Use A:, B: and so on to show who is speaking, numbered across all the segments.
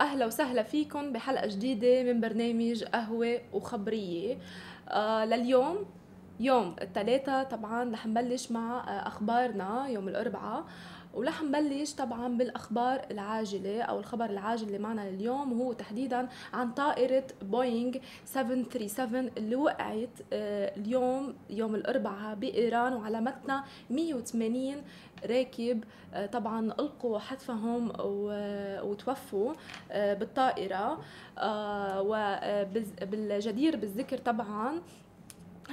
A: وأهلا وسهلا فيكم بحلقة جديدة من برنامج قهوة وخبرية. آه لليوم يوم الثلاثاء طبعا رح نبلش مع آه، أخبارنا يوم الأربعاء. ورح نبلش طبعا بالأخبار العاجلة أو الخبر العاجل اللي معنا اليوم وهو تحديدا عن طائرة بوينغ 737 اللي وقعت آه، اليوم يوم الأربعاء بإيران وعلى متنها 180 راكب. آه، طبعا ألقوا حتفهم وتوفوا آه، بالطائرة. وبالجدير بالذكر طبعا.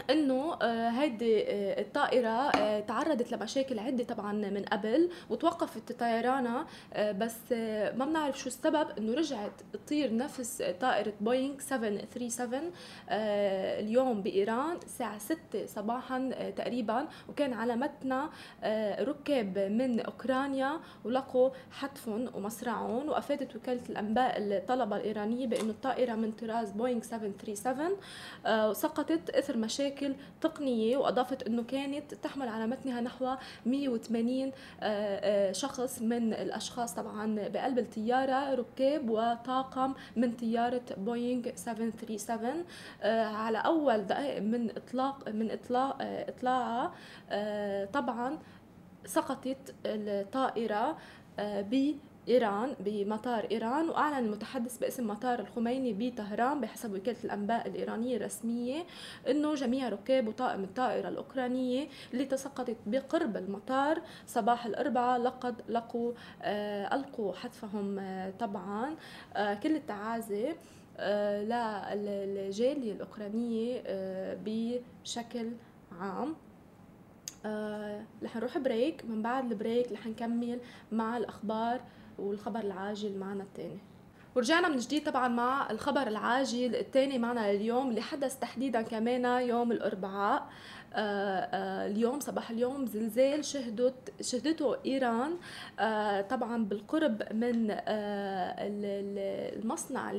A: إنه آه، هيدي آه، الطائرة آه، تعرضت لمشاكل عدة طبعا من قبل وتوقفت طيرانها بس ما بنعرف شو السبب إنه رجعت تطير نفس طائرة بوينغ 737 اليوم بإيران الساعة 6 صباحا تقريبا وكان على متنها ركاب من أوكرانيا ولقوا حتفهم ومصرعهم وأفادت وكالة الأنباء الطلبة الإيرانية بإنه الطائرة من طراز بوينغ 737 وسقطت إثر مشاكل مشاكل تقنية وأضافت أنه كانت تحمل على متنها نحو 180 آه، آه، شخص من الأشخاص طبعا بقلب الطيارة ركاب وطاقم من طيارة بوينغ 737 آه، على أول دقائق من إطلاق من إطلاق إطلاعها طبعا سقطت الطائرة ب إيران بمطار إيران وأعلن المتحدث باسم مطار الخميني بطهران بحسب وكالة الأنباء الإيرانية الرسمية أنه جميع ركاب وطاقم الطائرة الأوكرانية اللي تسقطت بقرب المطار صباح الأربعاء لقد لقوا آه ألقوا حتفهم آه طبعا. آه كل التعازي آه للجالية الأوكرانية آه بشكل عام. آه رح نروح break من بعد ال break رح نكمل مع الأخبار والخبر العاجل معنا الثاني ورجعنا من جديد طبعا مع الخبر العاجل الثاني معنا اليوم اللي حدث تحديدا كمان يوم الأربعاء. آه، اليوم صباح اليوم زلزال شهدت شهدته إيران. آه، طبعا بالقرب من المصنع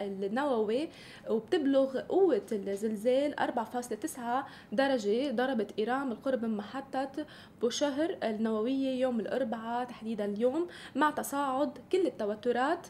A: النووي وبتبلغ قوة الزلزال 4.9 درجة ضربت إيران بالقرب من محطة بوشهر النووية يوم الأربعاء تحديدا اليوم مع تصاعد كل التوترات.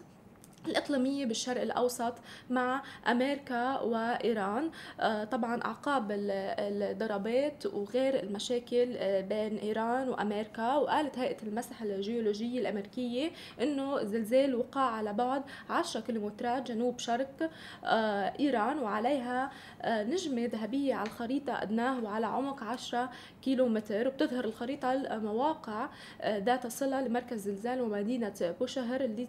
A: الإقليمية بالشرق الأوسط مع أمريكا وإيران. آه، طبعا أعقاب الضربات وغير المشاكل آه، بين إيران وأمريكا. وقالت هيئة المسح الجيولوجية الأمريكية أنه الزلزال وقع على بعد 10 كيلومترات جنوب شرق آه، إيران. وعليها نجمة ذهبية على الخريطة أدناه وعلى عمق 10 كيلومتر. وبتظهر الخريطة المواقع ذات صلة لمركز زلزال ومدينة بوشهر اللي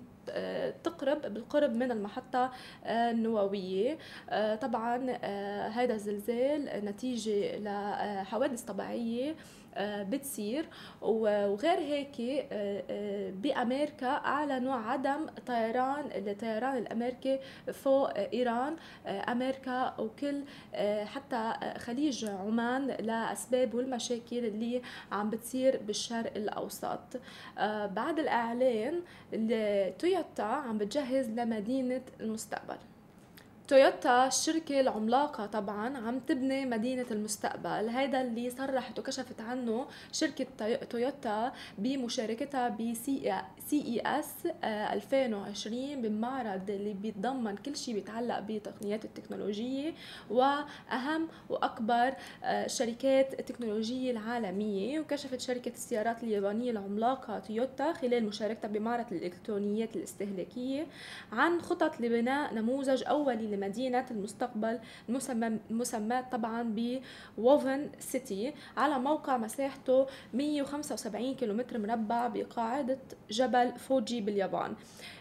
A: تقرب بالقرب من المحطة النووية. آه، طبعا آه، هذا الزلزال نتيجة لحوادث طبيعية. آه، بتصير. وغير هيك آه، آه، بأمريكا أعلنوا عدم طيران الطيران الأمريكي فوق إيران. أمريكا وكل حتى خليج عمان لأسباب والمشاكل اللي عم بتصير بالشرق الأوسط. بعد الإعلان تويوتا عم بتجهز لمدينة المستقبل. تويوتا الشركة العملاقة طبعا عم تبني مدينة المستقبل. هيدا اللي صرحت وكشفت عنه شركة تويوتا بمشاركتها بسي اي اس 2020 بمعرض اللي بيتضمن كل شيء بيتعلق بالتقنيات التكنولوجية وأكبر الشركات آه، التكنولوجية العالمية. وكشفت شركة السيارات اليابانية العملاقة تويوتا خلال مشاركتها بمعرض الإلكترونيات الاستهلاكية عن خطط لبناء نموذج أولي لمدينة المستقبل المسمى طبعا ب ووفن سيتي على موقع مساحته 175 كيلومتر مربع بقاعدة جبل فوجي باليابان.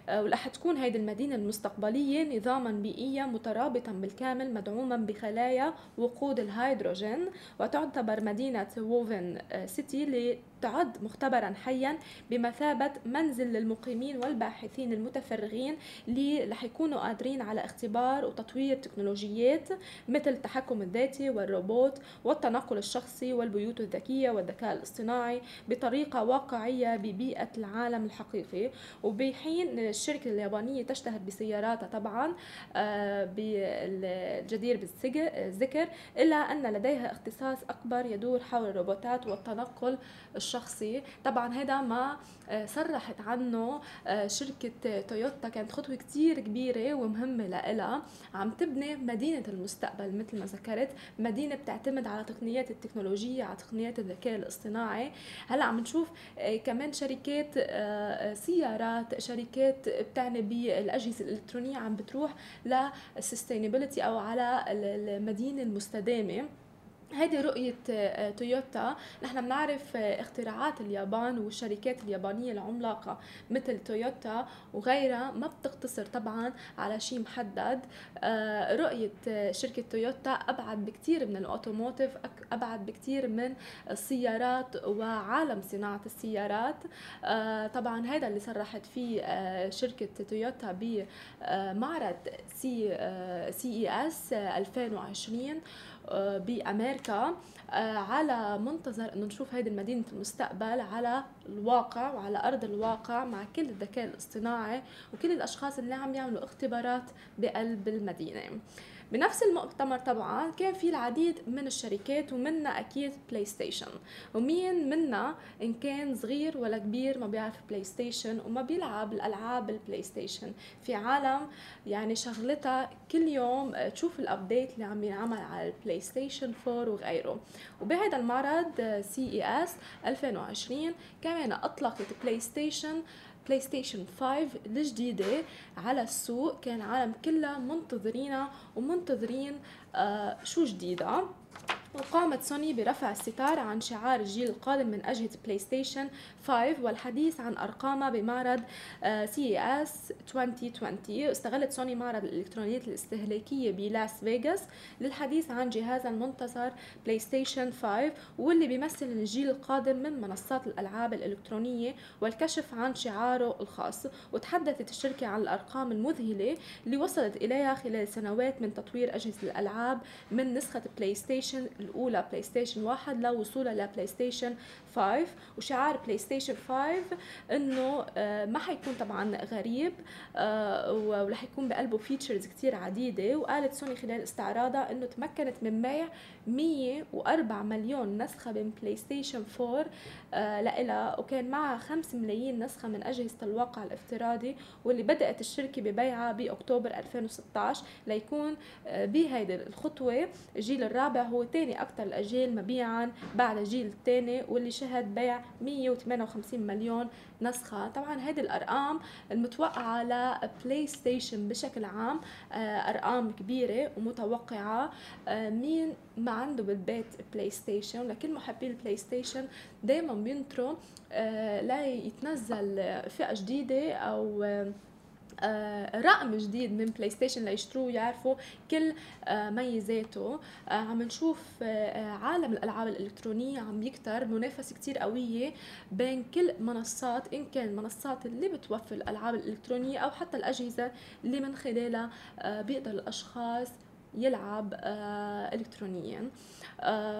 A: ورح تكون هيدي المدينة المستقبلية نظاما بيئيا مترابطا بالكامل مدعوما بخلايا وقود الهيدروجين وتعتبر مدينة ووفن آه، سيتي تعد مختبرا حيا بمثابة منزل للمقيمين والباحثين المتفرغين اللي رح يكونوا قادرين على اختبار وتطوير تكنولوجيات مثل التحكم الذاتي والروبوت والتنقل الشخصي والبيوت الذكية والذكاء الاصطناعي بطريقة واقعية ببيئة العالم الحقيقي. وبحين الشركة اليابانية تشتهر بسياراتها طبعا بالجدير بالذكر إلا أن لديها اختصاص أكبر يدور حول الروبوتات والتنقل الشخصي. طبعا هذا ما صرحت عنه شركة تويوتا كانت خطوة كتير كبيرة ومهمة لإلها. عم تبني مدينة المستقبل مثل ما ذكرت مدينة بتعتمد على تقنيات التكنولوجية على تقنيات الذكاء الاصطناعي. هلأ عم نشوف آه، كمان شركات آه، سيارات شركات بتعني بالاجهزه الإلكترونية عم بتروح للسستينابيلتي أو على المدينة المستدامة. هيدي رؤية آه، تويوتا. نحن بنعرف آه، اختراعات اليابان والشركات اليابانية العملاقة مثل تويوتا وغيرها ما بتقتصر طبعا على شيء محدد. آه، رؤية شركة تويوتا أبعد بكتير من ال automotive أبعد بكتير من السيارات وعالم صناعة السيارات. طبعا هذا اللي صرحت فيه شركة تويوتا بمعرض CES 2020 بأمريكا آه، على منتظر انه نشوف هيدي المدينة المستقبل على الواقع وعلى أرض الواقع مع كل الذكاء الاصطناعي وكل الأشخاص اللي عم يعملوا اختبارات بقلب المدينة. بنفس المؤتمر طبعا كان في العديد من الشركات ومنها أكيد بلاي ستيشن ومين منا إن كان صغير ولا كبير ما بيعرف بلاي ستيشن وما بيلعب الألعاب البلاي ستيشن في عالم يعني شغلتها كل يوم تشوف ال update اللي عم ينعمل على البلاي ستيشن 4 وغيره وبهذا المعرض CES 2020 كمان أطلقت بلاي ستيشن بلاي ستيشن 5 الجديدة على السوق. كان العالم كلها منتظرينها ومنتظرين آه شو جديدة. وقامت سوني برفع الستار عن شعار الجيل القادم من أجهزة بلاي ستيشن 5 والحديث عن أرقامها بمعرض CES 2020 استغلت سوني معرض الإلكترونيات الاستهلاكية بلاس فيغاس للحديث عن جهازها المنتظر بلاي ستيشن 5 واللي بيمثل الجيل القادم من منصات الألعاب الإلكترونية والكشف عن شعاره الخاص. وتحدثت الشركة عن الأرقام المذهلة اللي وصلت إليها خلال سنوات من تطوير أجهزة الألعاب من نسخة بلاي ستيشن الأولى بلاي ستيشن واحد لوصولها لبلاي ستيشن 5 وشعار بلاي ستيشن 5 إنه آه، ما حيكون طبعا غريب آه، ورح يكون بقلبه features كتير عديدة. وقالت سوني خلال استعراضها إنه تمكنت من بيع 104 مليون نسخة من بلاي ستيشن 4 لإلها. وكان معها 5 ملايين نسخة من أجهزة الواقع الافتراضي واللي بدأت الشركة ببيعها بأكتوبر 2016 ليكون آه، بهيدي الخطوة. الجيل الرابع هو ثاني أكثر الأجيال مبيعا بعد الجيل الثاني واللي شهد بيع 158 مليون نسخة. طبعا هذه الأرقام المتوقعة لبلاي ستيشن بشكل عام آه، أرقام كبيرة ومتوقعة آه، مين ما عنده بالبيت بلاي ستيشن لكل محبي البلاي ستيشن دايما بينطروا آه، لا يتنزل فئة جديدة أو آه، رقم جديد من بلاي ستيشن ليشتروه يعرفوا كل آه، ميزاته. آه، عم نشوف عالم الألعاب الإلكترونية عم يكتر منافسة كتير قوية بين كل منصات إن كان المنصات اللي بتوفر الألعاب الإلكترونية أو حتى الأجهزة اللي من خلالها بيقدر الأشخاص يلعب الكترونيا.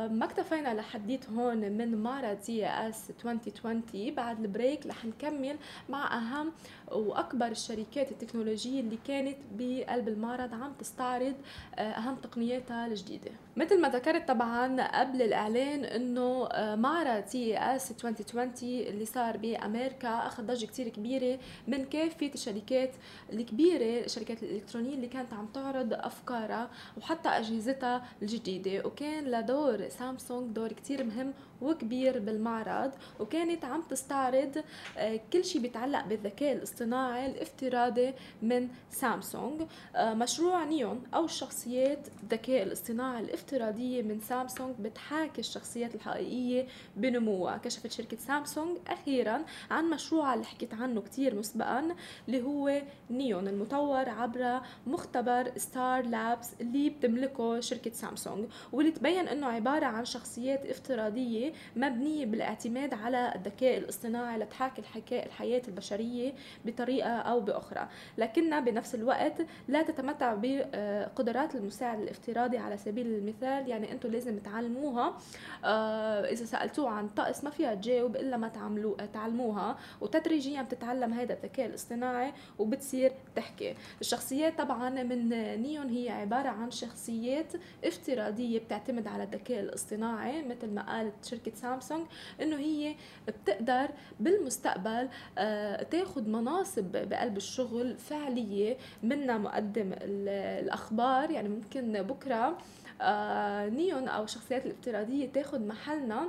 A: ما اكتفينا لحديت هون من معرض CES 2020 بعد ال break رح نكمل مع أهم وأكبر الشركات التكنولوجية اللي كانت بقلب المعرض عم تستعرض آه، أهم تقنياتها الجديدة. مثل ما ذكرت طبعا قبل الإعلان إنه آه، معرض CES 2020 اللي صار بأمريكا أخذ ضجة كثير كبيرة من كافة الشركات الكبيرة الشركات الإلكترونية اللي كانت عم تعرض أفكارها وحتى أجهزتها الجديدة. وكان لدور سامسونج دور كثير مهم وكبير بالمعرض وكانت عم تستعرض آه، كل شيء بيتعلق بالذكاء الاصطناعي الافتراضي من سامسونج. آه، مشروع نيون أو الشخصيات الذكاء الاصطناعي الافتراضية من سامسونج بتحاكي الشخصيات الحقيقية بنموها. كشفت شركة سامسونج أخيرا عن مشروع اللي حكيت عنه كثير مسبقا اللي هو نيون المطور عبر مختبر ستار لابس اللي بتملكه شركة سامسونج. واللي تبين إنه عبارة عن شخصيات افتراضية مبنية بالاعتماد على الذكاء الاصطناعي لتحاكي الحياة البشرية بطريقة أو بأخرى. لكنها بنفس الوقت لا تتمتع بقدرات المساعد الافتراضي على سبيل المثال. يعني أنتم لازم تعلموها. آه، إذا سألتوه عن طقس ما فيها تجاوب إلا ما تعملوا تعلموها. وتدريجيا بتتعلم هذا الذكاء الاصطناعي وبتصير تحكي. الشخصيات طبعا من نيون هي عبارة عن شخصيات افتراضية بتعتمد على الذكاء الاصطناعي مثل ما قالت شركة سامسونج إنه هي بتقدر بالمستقبل آه، تاخذ مناصب بقلب الشغل فعلية منها مقدم الأخبار. يعني ممكن بكرة آه، نيون أو الشخصيات الافتراضية تاخذ محلنا.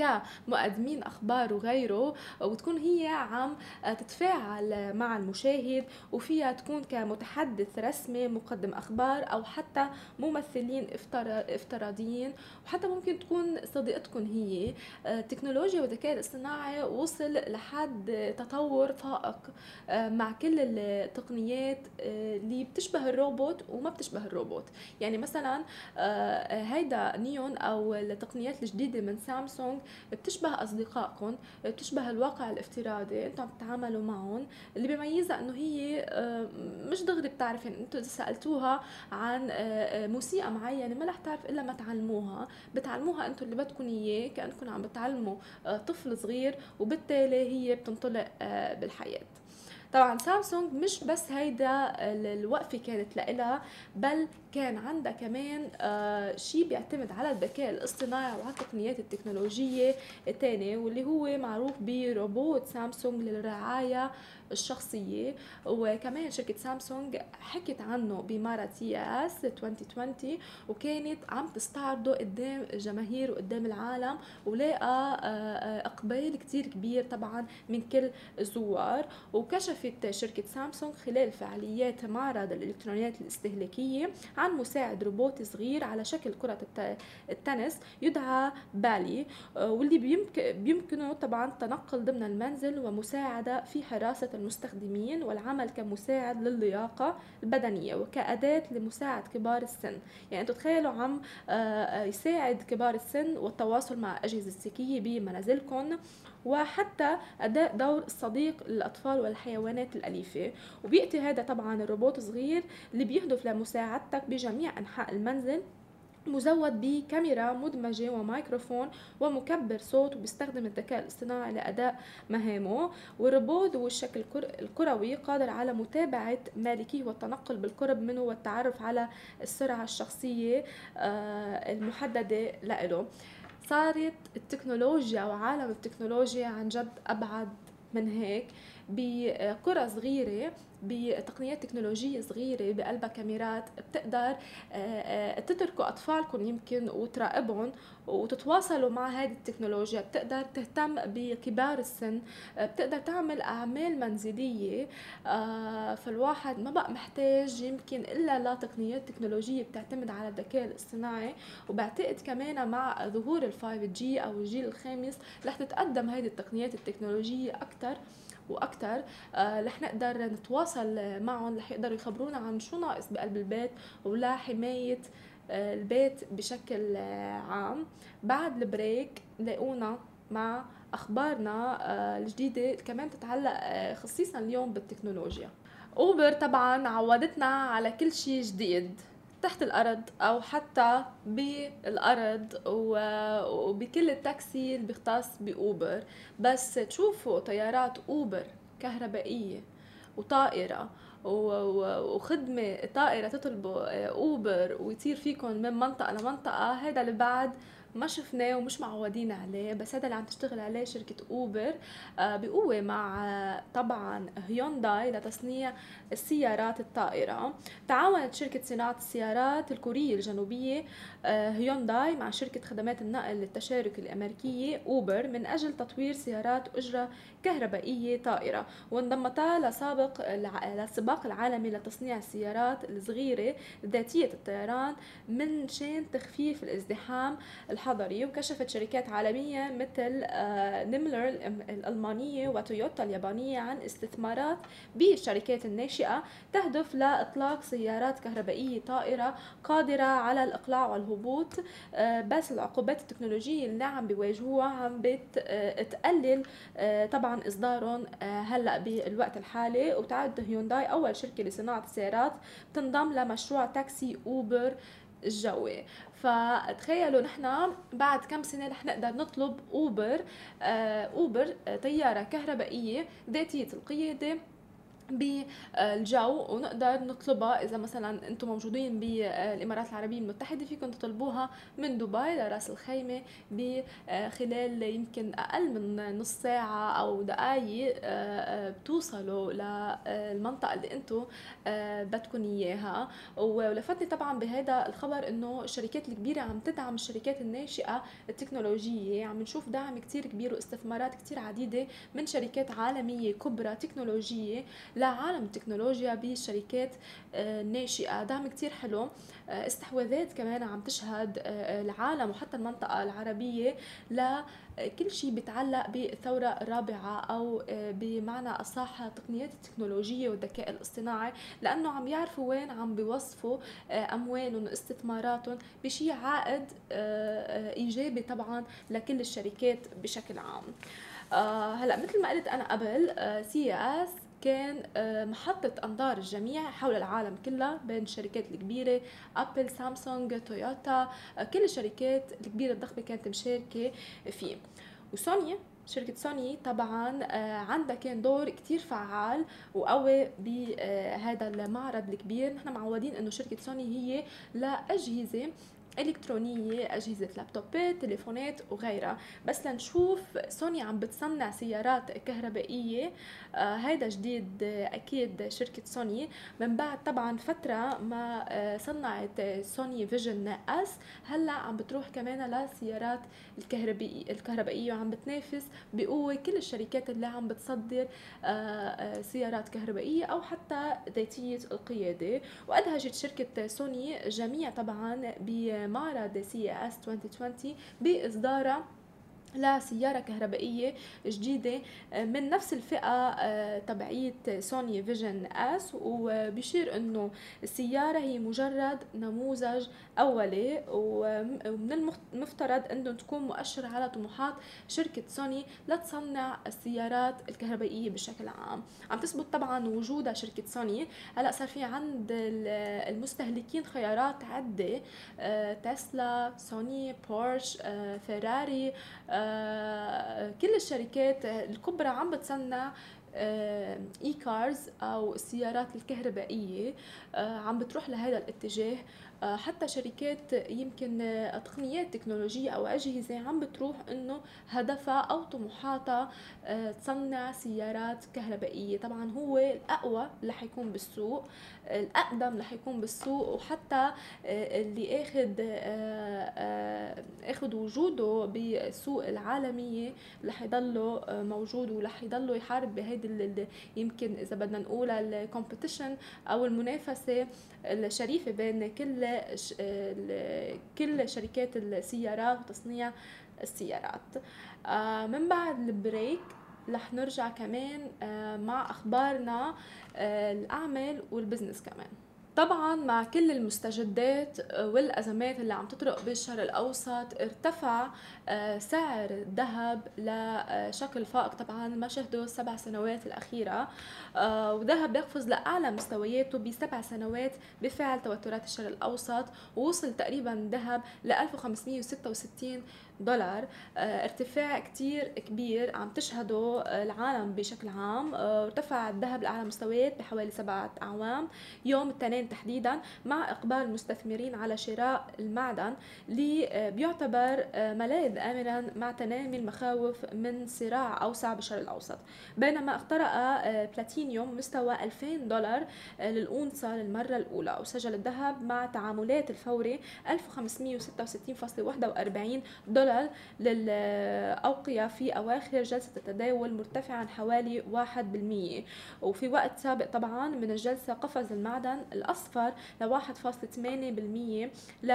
A: كمقدمين أخبار وغيره وتكون هي عم تتفاعل مع المشاهد وفيها تكون كمتحدث رسمي مقدم أخبار أو حتى ممثلين افتراضيين وحتى ممكن تكون صديقتكم هي. التكنولوجيا والذكاء الاصطناعي وصل لحد تطور فائق مع كل التقنيات اللي بتشبه الروبوت وما بتشبه الروبوت. يعني مثلا هيدا نيون أو التقنيات الجديدة من سامسونج بتشبه اصدقائكم بتشبه الواقع الافتراضي أنتم عم تتعاملوا معهم اللي بيميزها إنه هي آه، مش دغري بتعرف يعني أنتم إذا سألتوها عن آه، آه، موسيقى معينة ما رح تعرف إلا ما تعلموها بتعلموها أنتم اللي بدكم إياه كانكم عم بتعلموا طفل صغير وبالتالي هي بتنطلق بالحياة. طبعا سامسونج مش بس هيدا الوقفة كانت لإلها بل كان عندها كمان آه شيء بيعتمد على الذكاء الاصطناعي وعلى التقنيات التكنولوجية الثانية واللي هو معروف بروبوت سامسونج للرعاية الشخصية. وكمان شركة سامسونج حكت عنه بمعرض CES 2020 وكانت عم تستعرضه قدام الجماهير وقدام العالم ولاقى آه، آه، إقبال كتير كبير طبعا من كل الزوار وكشفت شركة سامسونج خلال فعاليات معرض الإلكترونيات الاستهلاكية عن مساعد روبوت صغير على شكل كرة التنس يدعى بالي. آه، واللي بيمكنه طبعا التنقل ضمن المنزل ومساعدة في حراسة المستخدمين والعمل كمساعد للياقة البدنية وكأداة لمساعد كبار السن. يعني أنتم تخيلوا عم آه، آه، يساعد كبار السن والتواصل مع الأجهزة الذكية بمنازلكم وحتى أداء دور الصديق للأطفال والحيوانات الأليفة. وبيأتي هذا طبعا الروبوت صغير اللي بيهدف لمساعدتك بجميع أنحاء المنزل مزود بكاميرا مدمجة وميكروفون ومكبر صوت وبيستخدم الذكاء الاصطناعي لأداء مهامه. والروبوت والشكل الكروي قادر على متابعة مالكيه والتنقل بالقرب منه والتعرف على السرعة الشخصية آه، المحددة له صارت التكنولوجيا وعالم التكنولوجيا عن جد أبعد من هيك. بقرى صغيرة بتقنيات تكنولوجية صغيرة بقلبها كاميرات بتقدر آه، آه، تتركوا أطفالكم يمكن وتراقبهم وتتواصلوا مع هذه التكنولوجيا. بتقدر تهتم بكبار السن آه، بتقدر تعمل أعمال منزلية فالواحد ما بقى محتاج يمكن إلا لتقنيات تكنولوجية بتعتمد على الذكاء الاصطناعي. وبعتقد كمان مع ظهور ال 5G أو الجيل الخامس رح تتقدم هذه التقنيات التكنولوجية أكثر وأكثر آه، رح نقدر نتواصل معهم رح يقدروا يخبرونا عن شو ناقص بقلب البيت ولا حماية آه، البيت بشكل آه، عام. بعد ال break لاقونا مع أخبارنا الجديدة كمان تتعلق خصيصا اليوم بالتكنولوجيا. أوبر طبعا عودتنا على كل شيء جديد. تحت الأرض أو حتى بالأرض وبكل التاكسي اللي بيختص بأوبر. بس تشوفوا طيارات أوبر كهربائية وطائرة وخدمة طائرة تطلبوا أوبر ويطير فيكم من منطقة لمنطقة هذا اللي بعد ما شفناه ومش معودين عليه بس هذا اللي عم تشتغل عليه شركة أوبر آه، بقوة مع آه، طبعا هيونداي لتصنيع السيارات الطائرة. تعاونت شركة صناعة السيارات الكورية الجنوبية آه، هيونداي مع شركة خدمات النقل للتشارك الأمريكية أوبر من أجل تطوير سيارات أجرة كهربائية طائرة. وانضمتا لسابق للسباق العالمي لتصنيع السيارات الصغيرة ذاتية الطيران من شان تخفيف الازدحام الحضري وكشفت شركات عالمية مثل آه، نيملر الألمانية وتويوتا اليابانية عن استثمارات بالشركات الناشئة تهدف لإطلاق سيارات كهربائية طائرة قادرة على الإقلاع والهبوط. آه، بس العقوبات التكنولوجية اللي عم بيواجهوها عم بتقلل طبعا إصدارهم هلأ بالوقت الحالي. وتعد هيونداي أول شركة لصناعة السيارات تنضم لمشروع تاكسي أوبر الجوي. فتخيلوا نحن بعد كم سنة رح نقدر نطلب أوبر آه أوبر آه طيارة كهربائية ذاتية القيادة. بالجو ونقدر نطلبها إذا مثلا أنتم موجودين بالإمارات العربية المتحدة فيكم تطلبوها من دبي لرأس الخيمة بخلال يمكن أقل من نص ساعة أو دقائق آه، بتوصلوا للمنطقة اللي أنتم آه، بدكم إياها. ولفتني طبعا بهذا الخبر إنه الشركات الكبيرة عم تدعم الشركات الناشئة التكنولوجية. عم نشوف دعم كتير كبير واستثمارات كتير عديدة من شركات عالمية كبرى تكنولوجية لعالم التكنولوجيا بالشركات الناشئه آه، دعم كتير حلو. آه، استحواذات كمان عم تشهد آه، العالم وحتى المنطقة العربية لكل شيء بيتعلق بالثوره الرابعه أو بمعنى أصح تقنيات التكنولوجية والذكاء الاصطناعي لأنه عم يعرفوا وين عم بيوظفوا اموالهم واستثماراتهم بشيء عائد إيجابي طبعا لكل الشركات بشكل عام. هلأ مثل ما قلت أنا قبل CES كان آه، محطة أنظار الجميع حول العالم كلها بين الشركات الكبيرة أبل سامسونج تويوتا آه، كل الشركات الكبيرة الضخمة كانت مشاركة فيه. وسوني شركة سوني طبعا آه، عندها كان دور كتير فعال وقوي بهذا المعرض الكبير. نحن معودين إنه شركة سوني هي لأجهزة إلكترونية أجهزة لابتوبات تليفونات وغيرها. بس لنشوف سوني عم بتصنع سيارات كهربائية. آه هيدا جديد أكيد شركة سوني. من بعد طبعا فترة ما آه صنعت سوني Vision S هلأ عم بتروح كمان للسيارات الكهربائيه الكهربائية. وعم بتنافس بقوة كل الشركات اللي عم بتصدر آه, آه، سيارات كهربائية أو حتى ذاتية القيادة. وأدهشت شركة سوني جميع طبعا ب معرض CES 2020 بإصدارها لسيارة كهربائية جديدة آه، من نفس الفئة تبعية سوني Vision S وبيشير إنه السيارة هي مجرد نموذج أولي ومن المفترض إنه تكون مؤشر على طموحات شركة سوني لتصنع السيارات الكهربائية بشكل عام. عم تثبت طبعا وجودها شركة سوني هلأ صار في عند المستهلكين خيارات عدة آه، تسلا سوني بورش فيراري كل الشركات الكبرى عم بتصنع اي كارز أو السيارات الكهربائية آه، عم بتروح لهذا الاتجاه. آه، حتى شركات يمكن آه، تقنيات تكنولوجية أو أجهزة عم بتروح إنه هدفها أو طموحاتها آه، تصنع سيارات كهربائية. طبعا هو الأقوى اللي حيكون بالسوق الأقدم اللي حيكون بالسوق وحتى اللي أخذ أخذ وجوده بالسوق العالمية اللي حيضله موجود واللي حيضله يحارب بهيدي يمكن إذا بدنا نقول ال competition أو المنافسة الشريفة بين كل كل شركات السيارات وتصنيع السيارات. آه، من بعد ال break رح نرجع كمان آه، مع أخبارنا آه، الأعمال والبزنس كمان. طبعا مع كل المستجدات والأزمات اللي عم تطرق بالشرق الأوسط ارتفع سعر الذهب لشكل فائق. طبعا ما شهده السبع سنوات الأخيرة. وذهب يقفز لأعلى مستوياته بسبع سنوات بفعل توترات الشرق الأوسط. ووصل تقريبا ذهب ل 1566 دولار آه، ارتفاع كتير كبير عم تشهده العالم بشكل عام. آه، ارتفع الذهب لأعلى مستويات بحوالي سبعة أعوام يوم الاثنين تحديدا مع إقبال المستثمرين على شراء المعدن اللي آه، بيعتبر ملاذ آمنا مع تنامي المخاوف من صراع أوسع بالشرق الأوسط. بينما اخترق بلاتينيوم مستوى 2000 دولار للأونصة للمرة الأولى وسجل الذهب مع تعاملات الفوري 1566.41 دولار دولار للأوقية في أواخر جلسة التداول مرتفعا حوالي 1% وفي وقت سابق طبعا من الجلسة قفز المعدن الأصفر ل 1.8% ل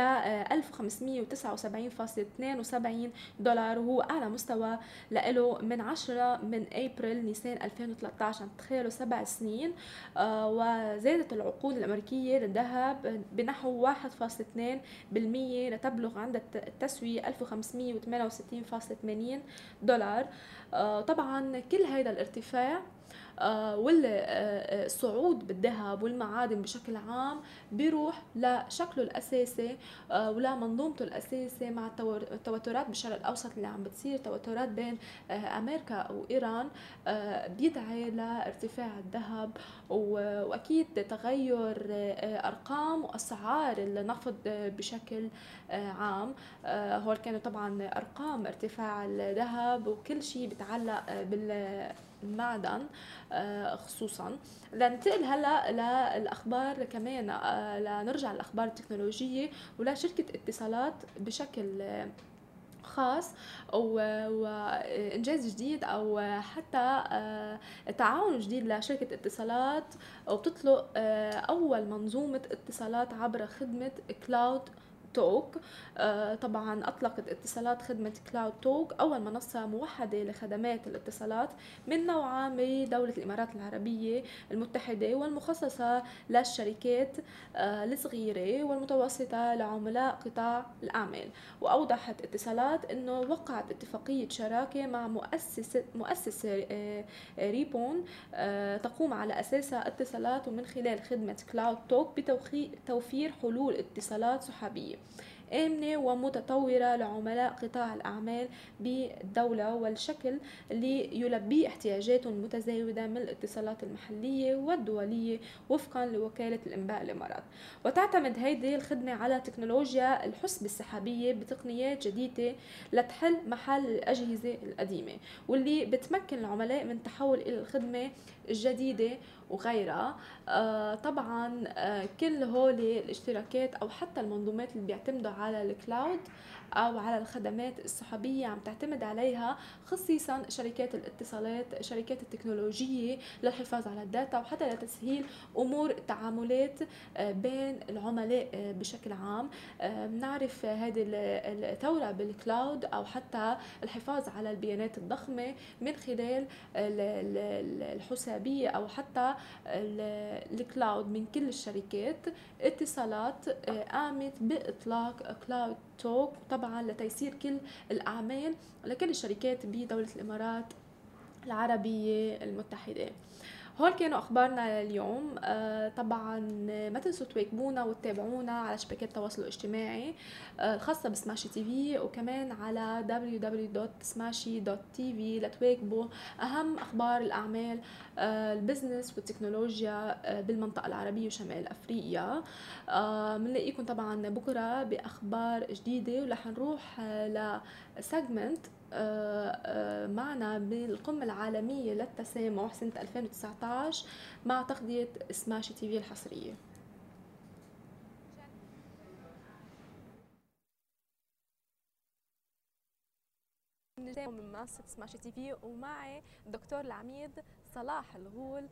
A: 1579.72 دولار وهو أعلى مستوى له من 10 من أبريل نيسان 2013 تخيلوا سبع سنين. آه، وزادت العقود الأمريكية للذهب بنحو 1.2% لتبلغ عند التسوية 1568.80 دولار. آه، طبعا كل هذا الارتفاع آه، والصعود آه، بالذهب والمعادن بشكل عام بيروح لشكله الأساسي ولمنظومته الأساسي مع التوترات بالشرق الأوسط اللي عم بتصير توترات بين أمريكا وإيران بيدعي لارتفاع الذهب وأكيد تغير أرقام وأسعار النفط بشكل عام. هول كانوا طبعا أرقام ارتفاع الذهب وكل شيء بيتعلق بالمعدن خصوصا. لننتقل هلأ للأخبار كمان لنرجع للأخبار التكنولوجية ولشركة اتصالات بشكل خاص وإنجاز جديد أو حتى تعاون جديد لشركة اتصالات وبتطلق أول منظومة اتصالات عبر خدمة CloudTalk. آه، طبعا أطلقت اتصالات خدمة CloudTalk أول منصة موحدة لخدمات الاتصالات من نوعها بدولة الإمارات العربية المتحدة والمخصصة للشركات آه، الصغيرة والمتوسطة لعملاء قطاع الأعمال. وأوضحت اتصالات أنه وقعت اتفاقية شراكة مع مؤسسة مؤسسة آه، Ribbon تقوم على أساسها اتصالات ومن خلال خدمة CloudTalk بتوفير حلول اتصالات سحابية. آمنة ومتطورة لعملاء قطاع الأعمال بالدولة وبالشكل اللي يلبي احتياجاتهم المتزايدة من الاتصالات المحلية والدولية وفقا لوكالة الإنباء الإمارات. وتعتمد هذه الخدمة على تكنولوجيا الحوسبة السحابية بتقنيات جديدة لتحل محل الأجهزة القديمة واللي بتمكن العملاء من تحول إلى الخدمة الجديدة وغيرها. آه طبعا آه كل هول الاشتراكات أو حتى المنظومات اللي بيعتمدوا على ال cloud أو على الخدمات السحابية عم تعتمد عليها خصيصا شركات الاتصالات شركات التكنولوجية للحفاظ على ال data وحتى لتسهيل أمور التعاملات آه، بين العملاء آه، بشكل عام. آه، بنعرف هذه الثورة بال cloud أو حتى الحفاظ على البيانات الضخمة من خلال السحابية أو حتى ال cloud من كل الشركات. اتصالات قامت بإطلاق cloud talk طبعا لتيسير كل الأعمال لكل الشركات بدولة الإمارات العربية المتحدة. هول كانوا أخبارنا لليوم. آه طبعا ما تنسوا تواكبونا وتتابعونا على شبكات التواصل الاجتماعي آه الخاصة بسماشي TV وكمان على www.smashy.tv لتواكبوا أهم أخبار الأعمال آه ال business والتكنولوجيا آه بالمنطقة العربية وشمال أفريقيا. بنلاقيكم آه طبعا بكرة بأخبار جديدة ورح نروح آه آه، معنا بالقمة العالمية للتسامح سنة 2019 مع تغذية سماشي تي في الحصرية. من منصة سماشي تي في ومعي الدكتور العميد صلاح الغول.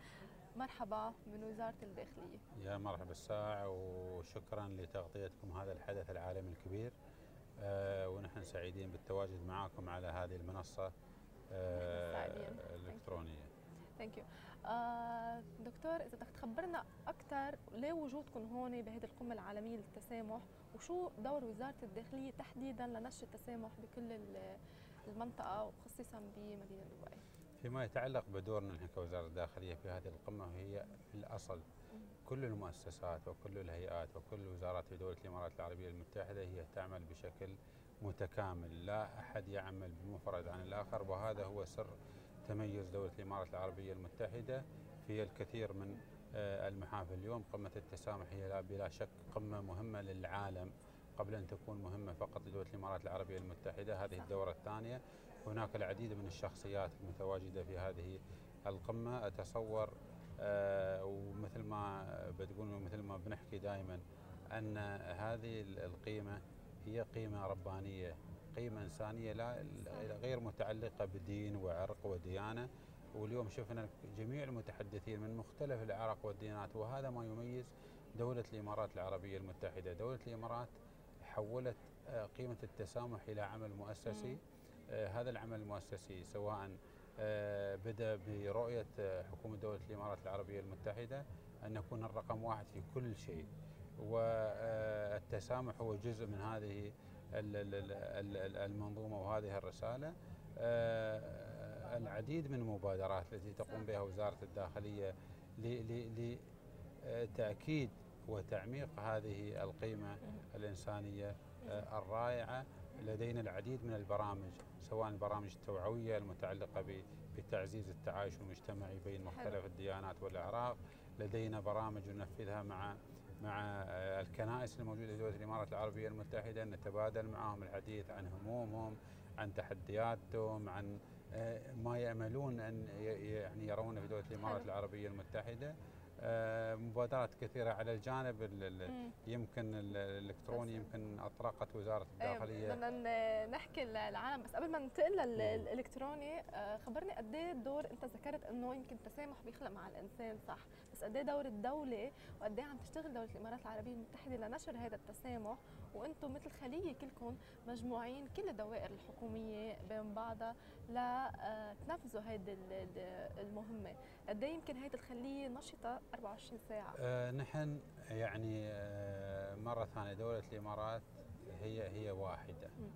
A: مرحبا من وزارة الداخلية.
B: يا مرحبا الساعة وشكرا لتغطيتكم هذا الحدث العالمي الكبير. آه، ونحن سعيدين بالتواجد معكم على هذه المنصة آه، الإلكترونية.
A: ثانك يو آه، دكتور إذا بدك تخبرنا أكثر ليه وجودكم هون بهذه القمة العالمية للتسامح؟ وشو دور وزارة الداخلية تحديدا لنشر التسامح بكل المنطقة وخصيصا بمدينة دبي؟
B: فيما يتعلق بدورنا نحن كوزارة الداخلية في هذه القمة وهي في الأصل كل المؤسسات وكل الهيئات وكل وزارات في دولة الإمارات العربية المتحدة هي تعمل بشكل متكامل. لا أحد يعمل بمفرد عن الآخر وهذا هو سر تميز دولة الإمارات العربية المتحدة في الكثير من آه، المحافل. اليوم قمة التسامح هي بلا شك قمة مهمة للعالم قبل أن تكون مهمة فقط لدولة الإمارات العربية المتحدة. هذه الدورة الثانية هناك العديد من الشخصيات المتواجدة في هذه القمة. أتصور آه، ومثل ما بتقول مثل ما بنحكي دائما أن هذه القيمة هي قيمة ربانية قيمة إنسانية لا غير متعلقة بدين وعرق وديانة. واليوم شفنا جميع المتحدثين من مختلف الاعراق والديانات وهذا ما يميز دولة الإمارات العربية المتحدة، دولة الإمارات حولت آه، قيمة التسامح إلى عمل مؤسسي. هذا العمل المؤسسي سواء آه، بدأ برؤية حكومة دولة الإمارات العربية المتحدة أن نكون الرقم واحد في كل شيء. والتسامح هو جزء من هذه المنظومة وهذه الرسالة. العديد من المبادرات التي تقوم بها وزارة الداخلية لتاكيد وتعميق هذه القيمة الإنسانية الرائعة. لدينا العديد من البرامج سواء البرامج التوعوية المتعلقة بتعزيز التعايش المجتمعي بين مختلف الديانات والأعراق. لدينا برامج ننفذها مع مع الكنائس الموجودة في دولة الإمارات العربية المتحدة نتبادل معهم الحديث عن همومهم عن تحدياتهم عن آه، ما يأملون أن يعني يرونه في دولة الإمارات العربية المتحدة. آه، مبادرات كثيرة على الجانب يمكن الإلكتروني يمكن أطلقت وزارة
A: إيه،
B: الداخلية.
A: بدنا نحكي العالم بس قبل ما ننتقل للإلكتروني آه، خبرني قد إيه دور أنت ذكرت إنه يمكن التسامح بيخلق مع الإنسان صح؟ بس قد إيه دور الدولة وقد إيه عم تشتغل دولة الإمارات العربية المتحدة لنشر هذا التسامح. وأنتم مثل خلية كلكم مجموعين كل الدوائر الحكومية بين بعضها لتنفذوا آه، هذه المهمة. قد إيه يمكن هذه الخلية نشطة 24 ساعة؟
B: آه نحن يعني آه مرة ثانية دولة الإمارات هي هي واحدة. م.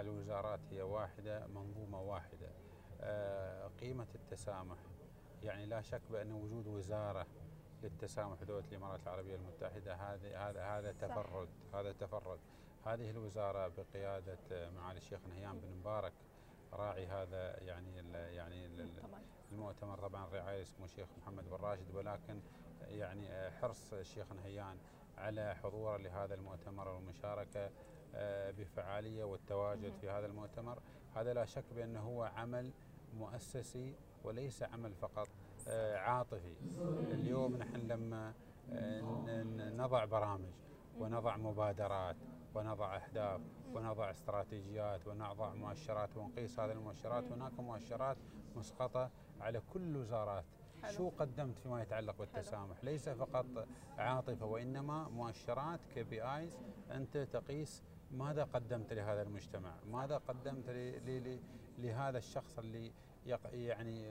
B: الوزارات هي واحدة منظومة واحدة. آه قيمة التسامح. يعني لا شك بأن وجود وزارة للتسامح دولة الإمارات العربية المتحدة. هذا هذا هذا تفرد هذا تفرد. هذه الوزارة بقيادة معالي الشيخ نهيان بن مبارك راعي هذا يعني ال يعني ال المؤتمر. طبعا رعاية سمو الشيخ محمد بن راشد ولكن يعني حرص الشيخ نهيان على حضوره لهذا المؤتمر والمشاركة آه، بفعالية والتواجد في هذا المؤتمر. هذا لا شك بأنه هو عمل مؤسسي وليس عمل فقط. عاطفي. اليوم نحن لما آه، نضع برامج ونضع مبادرات ونضع أهداف ونضع استراتيجيات ونضع مؤشرات ونقيس هذه المؤشرات هناك مؤشرات مسقطة على كل وزارات. حلو. شو قدمت فيما يتعلق بالتسامح؟ حلو. ليس فقط عاطفة وإنما مؤشرات KPIs أنت تقيس ماذا قدمت لهذا المجتمع؟ ماذا قدمت لهذا الشخص اللي يعني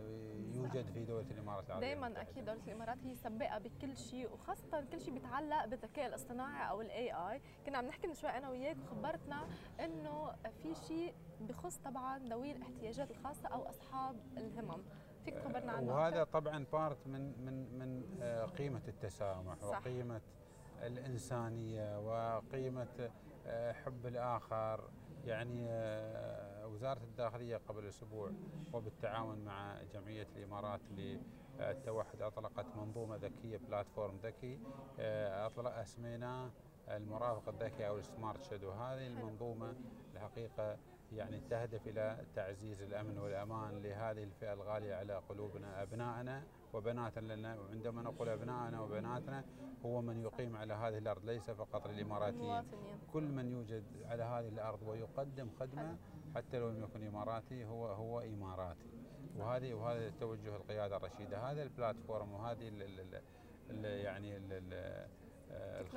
B: يوجد في دولة الإمارات العربية.
A: دائما أكيد دولة الإمارات هي سباقه بكل شيء وخاصة كل شيء بيتعلق بالذكاء الاصطناعي أو ال AI كنا عم نحكي من شوي أنا وياك وخبرتنا إنه في شيء بخص طبعا ذوي الاحتياجات الخاصة أو أصحاب الهمم. فيك تخبرنا عنه
B: وهذا طبعا بارت من من من آه، قيمة التسامح صح. وقيمة الإنسانية وقيمة آه، حب الآخر. يعني آه، وزارة الداخلية قبل أسبوع وبالتعاون مع جمعية الإمارات للتوحد أطلقت منظومة ذكية بلاتفورم ذكي آه، أطلق أسميناه المرافق الذكي أو السمارت شادو هذه المنظومة الحقيقة يعني تهدف إلى تعزيز الأمن والأمان لهذه الفئة الغالية على قلوبنا. أبنائنا وبناتنا لأن عندما نقول أبنائنا وبناتنا هو من يقيم على هذه الأرض ليس فقط للإماراتيين. كل من يوجد على هذه الأرض ويقدم خدمة حتى لو لم يكن إماراتي هو هو إماراتي. وهذه وهذا توجه القيادة الرشيدة. هذا البلاتفورم وهذه ال ال يعني ال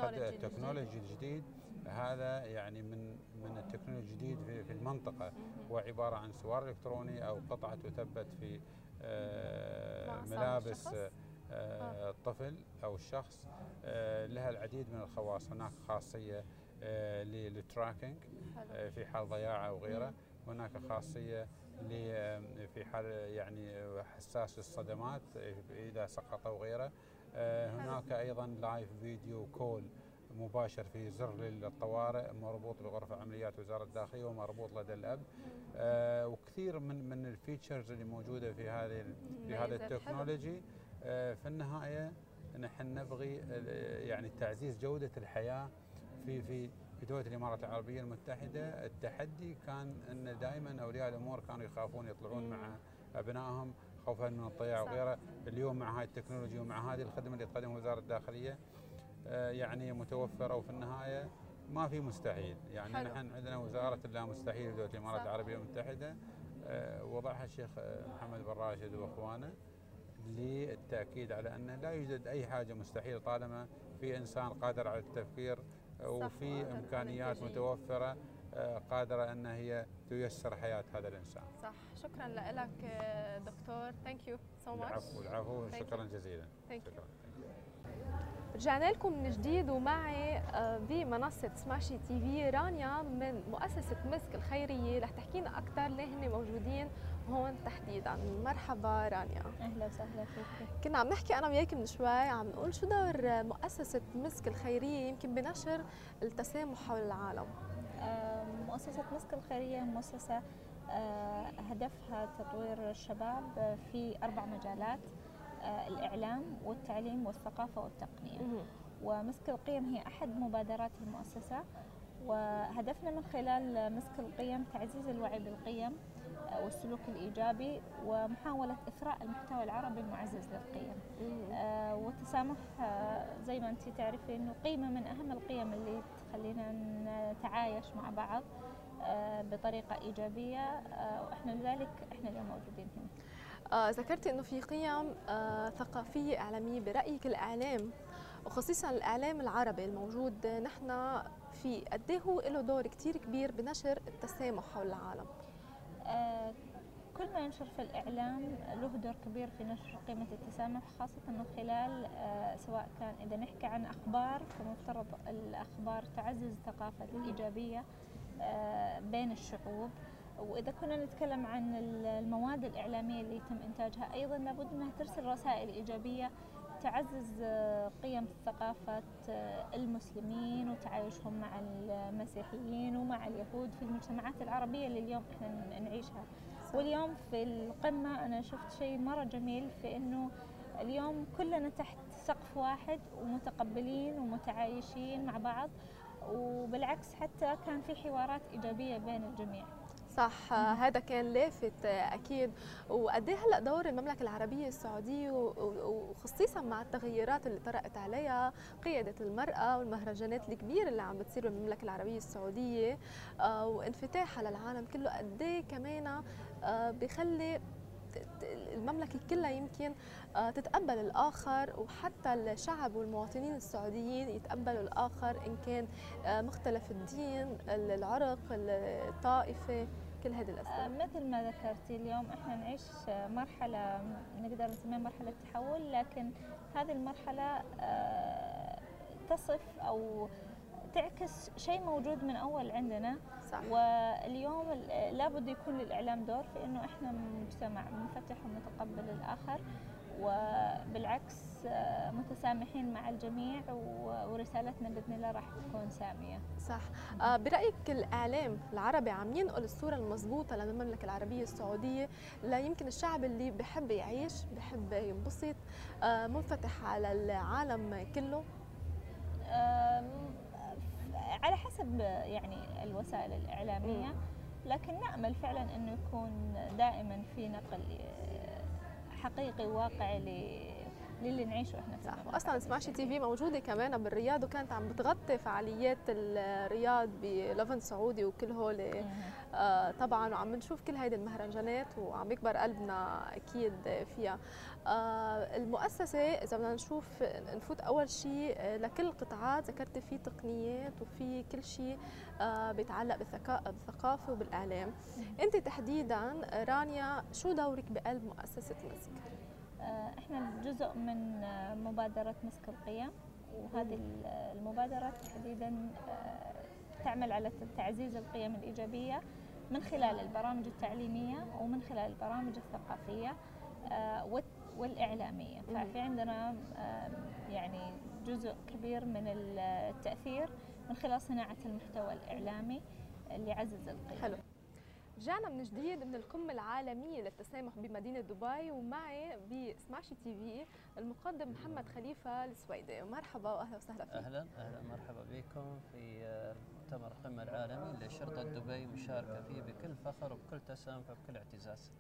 B: ال technology الجديد هذا يعني من من ال technology الجديد في, في المنطقة. هو عبارة عن سوار إلكتروني أو قطعة تثبت في آه، ملابس آه، آه. الطفل أو الشخص لها العديد من الخواص. هناك خاصية لل tracking في حال ضياع أو غيره. هناك خاصية في حال يعني حساس للصدمات إذا سقط أو غيره. هناك أيضا live video call مباشر في زر للطوارئ مربوط بغرفة عمليات وزارة الداخلية ومربوط لدى الأب. آه وكثير من من ال features اللي موجودة في هذه في هذا ال technology. آه في النهاية نحن نبغي آه، يعني تعزيز جودة الحياة في في في دولة الإمارات العربية المتحدة. التحدي كان أن دائما أولياء الأمور كانوا يخافون يطلعون مع أبنائهم. خوفا من الضياع وغيره اليوم مع هاي التكنولوجيا ومع هذه الخدمة اللي تقدمها وزارة الداخلية آه، يعني متوفرة وفي النهاية ما في مستحيل يعني
A: حلو.
B: نحن عندنا وزارة اللا مستحيل في دوله الامارات. العربية المتحدة آه، وضعها الشيخ آه، محمد بن راشد وإخوانه للتأكيد على أنه لا يوجد أي حاجة مستحيلة طالما في إنسان قادر على التفكير وفي إمكانيات. متوفرة قادرة أن هي تيسر حياة هذا الإنسان.
A: صح. شكرا لك دكتور. thank you so much
B: العفو العفو شكرا جزيلا.
A: Thank you.
B: شكرا.
A: رجعنا لكم من جديد ومعي آه، بمنصة سماشي TV رانيا من مؤسسة مسك الخيرية. رح تحكينا أكثر ليه هن موجودين هون تحديدا. مرحبا رانيا.
C: أهلا وسهلا فيك.
A: كنا عم نحكي أنا وياك من شوي عم نقول شو دور مؤسسة مسك الخيرية يمكن بنشر التسامح حول العالم؟
C: مؤسسة مسك الخيرية مؤسسة آه، هدفها تطوير الشباب في أربع مجالات آه، الإعلام والتعليم والثقافة والتقنية. ومسك القيم هي أحد مبادرات المؤسسة وهدفنا من خلال مسك القيم تعزيز الوعي بالقيم والسلوك الإيجابي ومحاولة إثراء المحتوى العربي المعزز للقيم. آه، والتسامح آه، زي ما انت تعرفين إنه قيمة من أهم القيم اللي تخلينا نتعايش مع بعض آه، بطريقة إيجابية آه، وإحنا لذلك إحنا اليوم موجودين هنا.
A: آه ذكرتي إنه في قيم آه ثقافية إعلامية برأيك الإعلام وخصيصا الإعلام العربي الموجود نحن في قد إيه هو له دور كثير كبير بنشر التسامح حول العالم.
C: آه، كل ما ينشر في الإعلام له دور كبير في نشر قيمة التسامح خاصة من خلال آه، سواء كان إذا نحكي عن أخبار فمفترض الأخبار تعزز الثقافة الإيجابية آه، بين الشعوب. وإذا كنا نتكلم عن المواد الإعلامية اللي يتم إنتاجها أيضا لابد أنها ترسل رسائل إيجابية تعزز آه، قيم ثقافة آه، المسلمين وتعايشهم مع المسيحيين ومع اليهود في المجتمعات العربية اللي اليوم إحنا نعيشها. واليوم في القمة أنا شفت شيء مرة جميل في أنه اليوم كلنا تحت سقف واحد ومتقبلين ومتعايشين مع بعض وبالعكس حتى كان في حوارات إيجابية بين الجميع.
A: صح هذا كان لافت أكيد. وقد إيه هلأ دور المملكة العربية السعودية وخصيصا مع التغيرات اللي طرأت عليها قيادة المرأة والمهرجانات الكبيرة اللي عم بتصير بالمملكة العربية السعودية آه، وانفتاحها للعالم كله قد إيه كمان آه، بخلي المملكة كلها يمكن آه، تتقبل الآخر وحتى الشعب والمواطنين السعوديين يتقبلوا الآخر إن كان مختلف الدين العرق الطائفة. كل هذه
C: آه،
A: الأسباب
C: مثل ما ذكرتي اليوم إحنا نعيش آه، مرحلة نقدر نسميها مرحلة تحول لكن هذه المرحلة آه، تصف أو تعكس شيء موجود من أول عندنا.
A: صح.
C: واليوم ال- لابد يكون للإعلام دور في أنه إحنا مجتمع منفتح ومتقبل الآخر وبالعكس آه، متسامحين مع الجميع ورسالتنا بإذن الله راح تكون سامية.
A: صح. آه، برأيك الإعلام العربي عم ينقل الصورة المضبوطة للمملكة العربية السعودية لا يمكن الشعب اللي بحب يعيش بحب ينبسط آه، منفتح على العالم كله؟
C: آم، على حسب يعني الوسائل الإعلامية. لكن نأمل فعلا أنه يكون دائما في نقل آه، حقيقي واقعي ل- للي نعيشه إحنا في
A: صح.
C: المملكة
A: واصلا سماشي تي في موجودة كمان بالرياض وكانت عم بتغطي فعاليات الرياض بلفن سعودي وكل هول.
C: مهم.
A: آه، طبعا وعم نشوف كل هيدي المهرجانات وعم يكبر قلبنا أكيد فيها. آه، المؤسسة إذا بدنا نشوف نفوت أول شيء آه، لكل القطاعات ذكرت في تقنيات وفي كل شيء آه، بيتعلق بالثقا- بالثقافة وبالإعلام. أنت تحديدا رانيا شو دورك بقلب مؤسسة
C: آه، إحنا جزء من آه، مبادرة مسك القيم وهذه ال- المبادرة تحديدا آه، تعمل على تعزيز القيم الإيجابية من خلال البرامج التعليمية ومن خلال البرامج الثقافية آه، والإعلامية. ففي عندنا آه، يعني جزء كبير من التأثير من خلال صناعة المحتوى الإعلامي اللي يعزز القيم.
A: حلو. رجعنا من جديد من القمة العالمية للتسامح بمدينة دبي ومعي بسماشي تي في المقدم محمد خليفة السويدي. مرحبا وأهلا وسهلا فيك.
D: أهلا أهلا مرحبا بكم في مؤتمر القمة العالمي اللي شرطه دبي مشاركة فيه بكل فخر وبكل تسامح وبكل اعتزاز.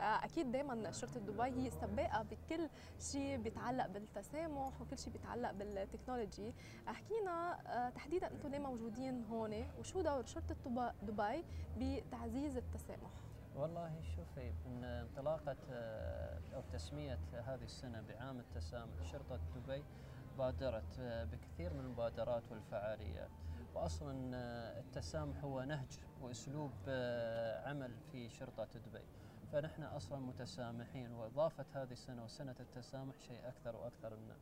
A: أكيد دائما شرطة دبي سباقة بكل شيء بيتعلق بالتسامح وكل شيء بيتعلق بالتكنولوجي. احكينا آه، تحديدا أنتم ليه موجودين هون؟ وشو دور شرطة دبي بتعزيز التسامح؟
D: والله شوفي من انطلاقة آه، أو تسمية هذه السنة بعام التسامح شرطة دبي بادرت آه، بكثير من المبادرات والفعاليات. وأصلا التسامح هو نهج وأسلوب عمل في شرطة دبي. فنحن أصلا متسامحين وإضافة هذه السنة وسنة التسامح شيء أكثر وأكثر منه.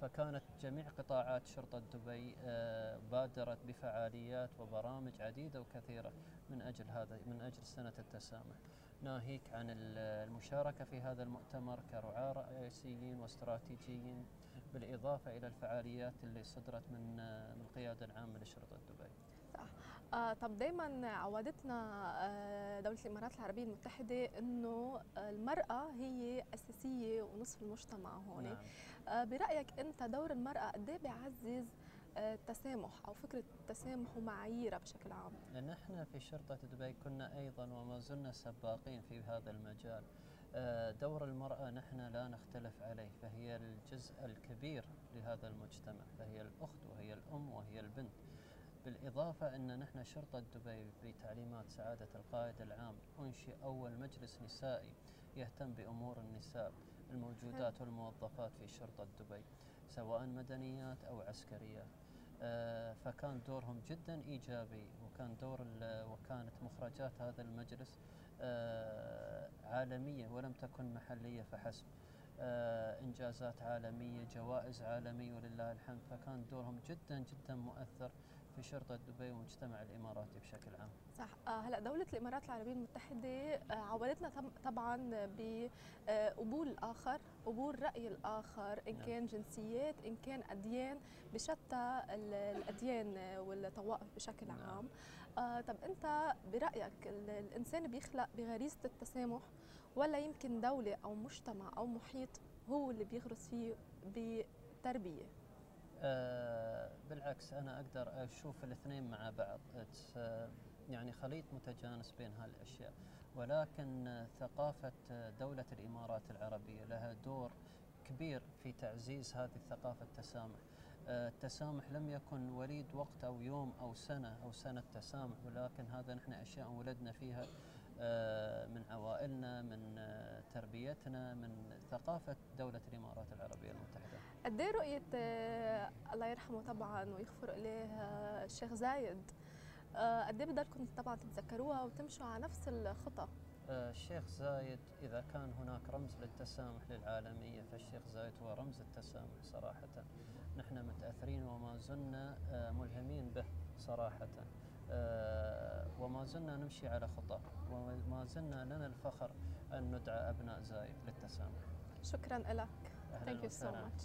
D: فكانت جميع قطاعات شرطة دبي آه، بادرت بفعاليات وبرامج عديدة وكثيرة من أجل هذا من أجل سنة التسامح. ناهيك عن المشاركة في هذا المؤتمر كرعاة رئيسيين واستراتيجيين بالإضافة إلى الفعاليات اللي صدرت من آه، من القياده العامة لشرطة دبي.
A: آه طب دائما عودتنا آه دولة الإمارات العربية المتحدة أنه المرأة هي أساسية ونصف المجتمع هون نعم. آه برأيك أنت دور المرأة قد إيه بيعزز آه، التسامح أو فكرة التسامح ومعاييرها بشكل عام.
D: نحن في شرطة دبي كنا أيضا وما زلنا سباقين في هذا المجال. دور المرأة نحن لا نختلف عليه فهي الجزء الكبير لهذا المجتمع فهي الأخت وهي الأم وهي البنت. بالإضافة أن نحن شرطة دبي بتعليمات سعادة القائد العام أنشئ أول مجلس نسائي يهتم بأمور النساء الموجودات والموظفات في شرطة دبي سواء مدنيات أو عسكريات آه، فكان دورهم جدا إيجابي وكان دور وكانت مخرجات هذا المجلس آه، عالمية ولم تكن محلية فحسب. آه، إنجازات عالمية جوائز عالمية ولله الحمد. فكان دورهم جدا جدا مؤثر. في شرطة دبي والمجتمع الإماراتي بشكل عام
A: صح آه، هلا دولة الإمارات العربية المتحدة آه، عودتنا طبعا بقبول الآخر قبول رأي الآخر إن نعم. كان جنسيات إن كان أديان بشتى الأديان والطوائف بشكل نعم. عام آه طب أنت برأيك الإنسان بيخلق بغريزة التسامح ولا يمكن دولة أو مجتمع أو محيط هو اللي بيغرس فيه بتربية
D: آه بالعكس أنا أقدر أشوف الاثنين مع بعض. يعني خليط متجانس بين هالأشياء. ولكن ثقافة دولة الإمارات العربية لها دور كبير في تعزيز هذه الثقافة التسامح. آه، التسامح لم يكن وليد وقت أو يوم أو سنة أو سنة تسامح ولكن هذا نحن أشياء ولدنا فيها. آه، من عوائلنا من آه، تربيتنا من ثقافة دولة الإمارات العربية المتحدة.
A: قد إيه رؤية آه، الله يرحمه طبعا ويغفر إليه الشيخ زايد؟ قد إيه بضلكم طبعا تتذكروها وتمشوا على نفس الخطى
D: الشيخ زايد إذا كان هناك رمز للتسامح للعالمية فالشيخ زايد هو رمز التسامح صراحة. نحن متأثرين وما زلنا ملهمين به صراحة. آه، وما زلنا نمشي على خطى وما زلنا لنا الفخر أن ندعى أبناء زايد للتسامح.
A: شكرا لك. Thank you so much.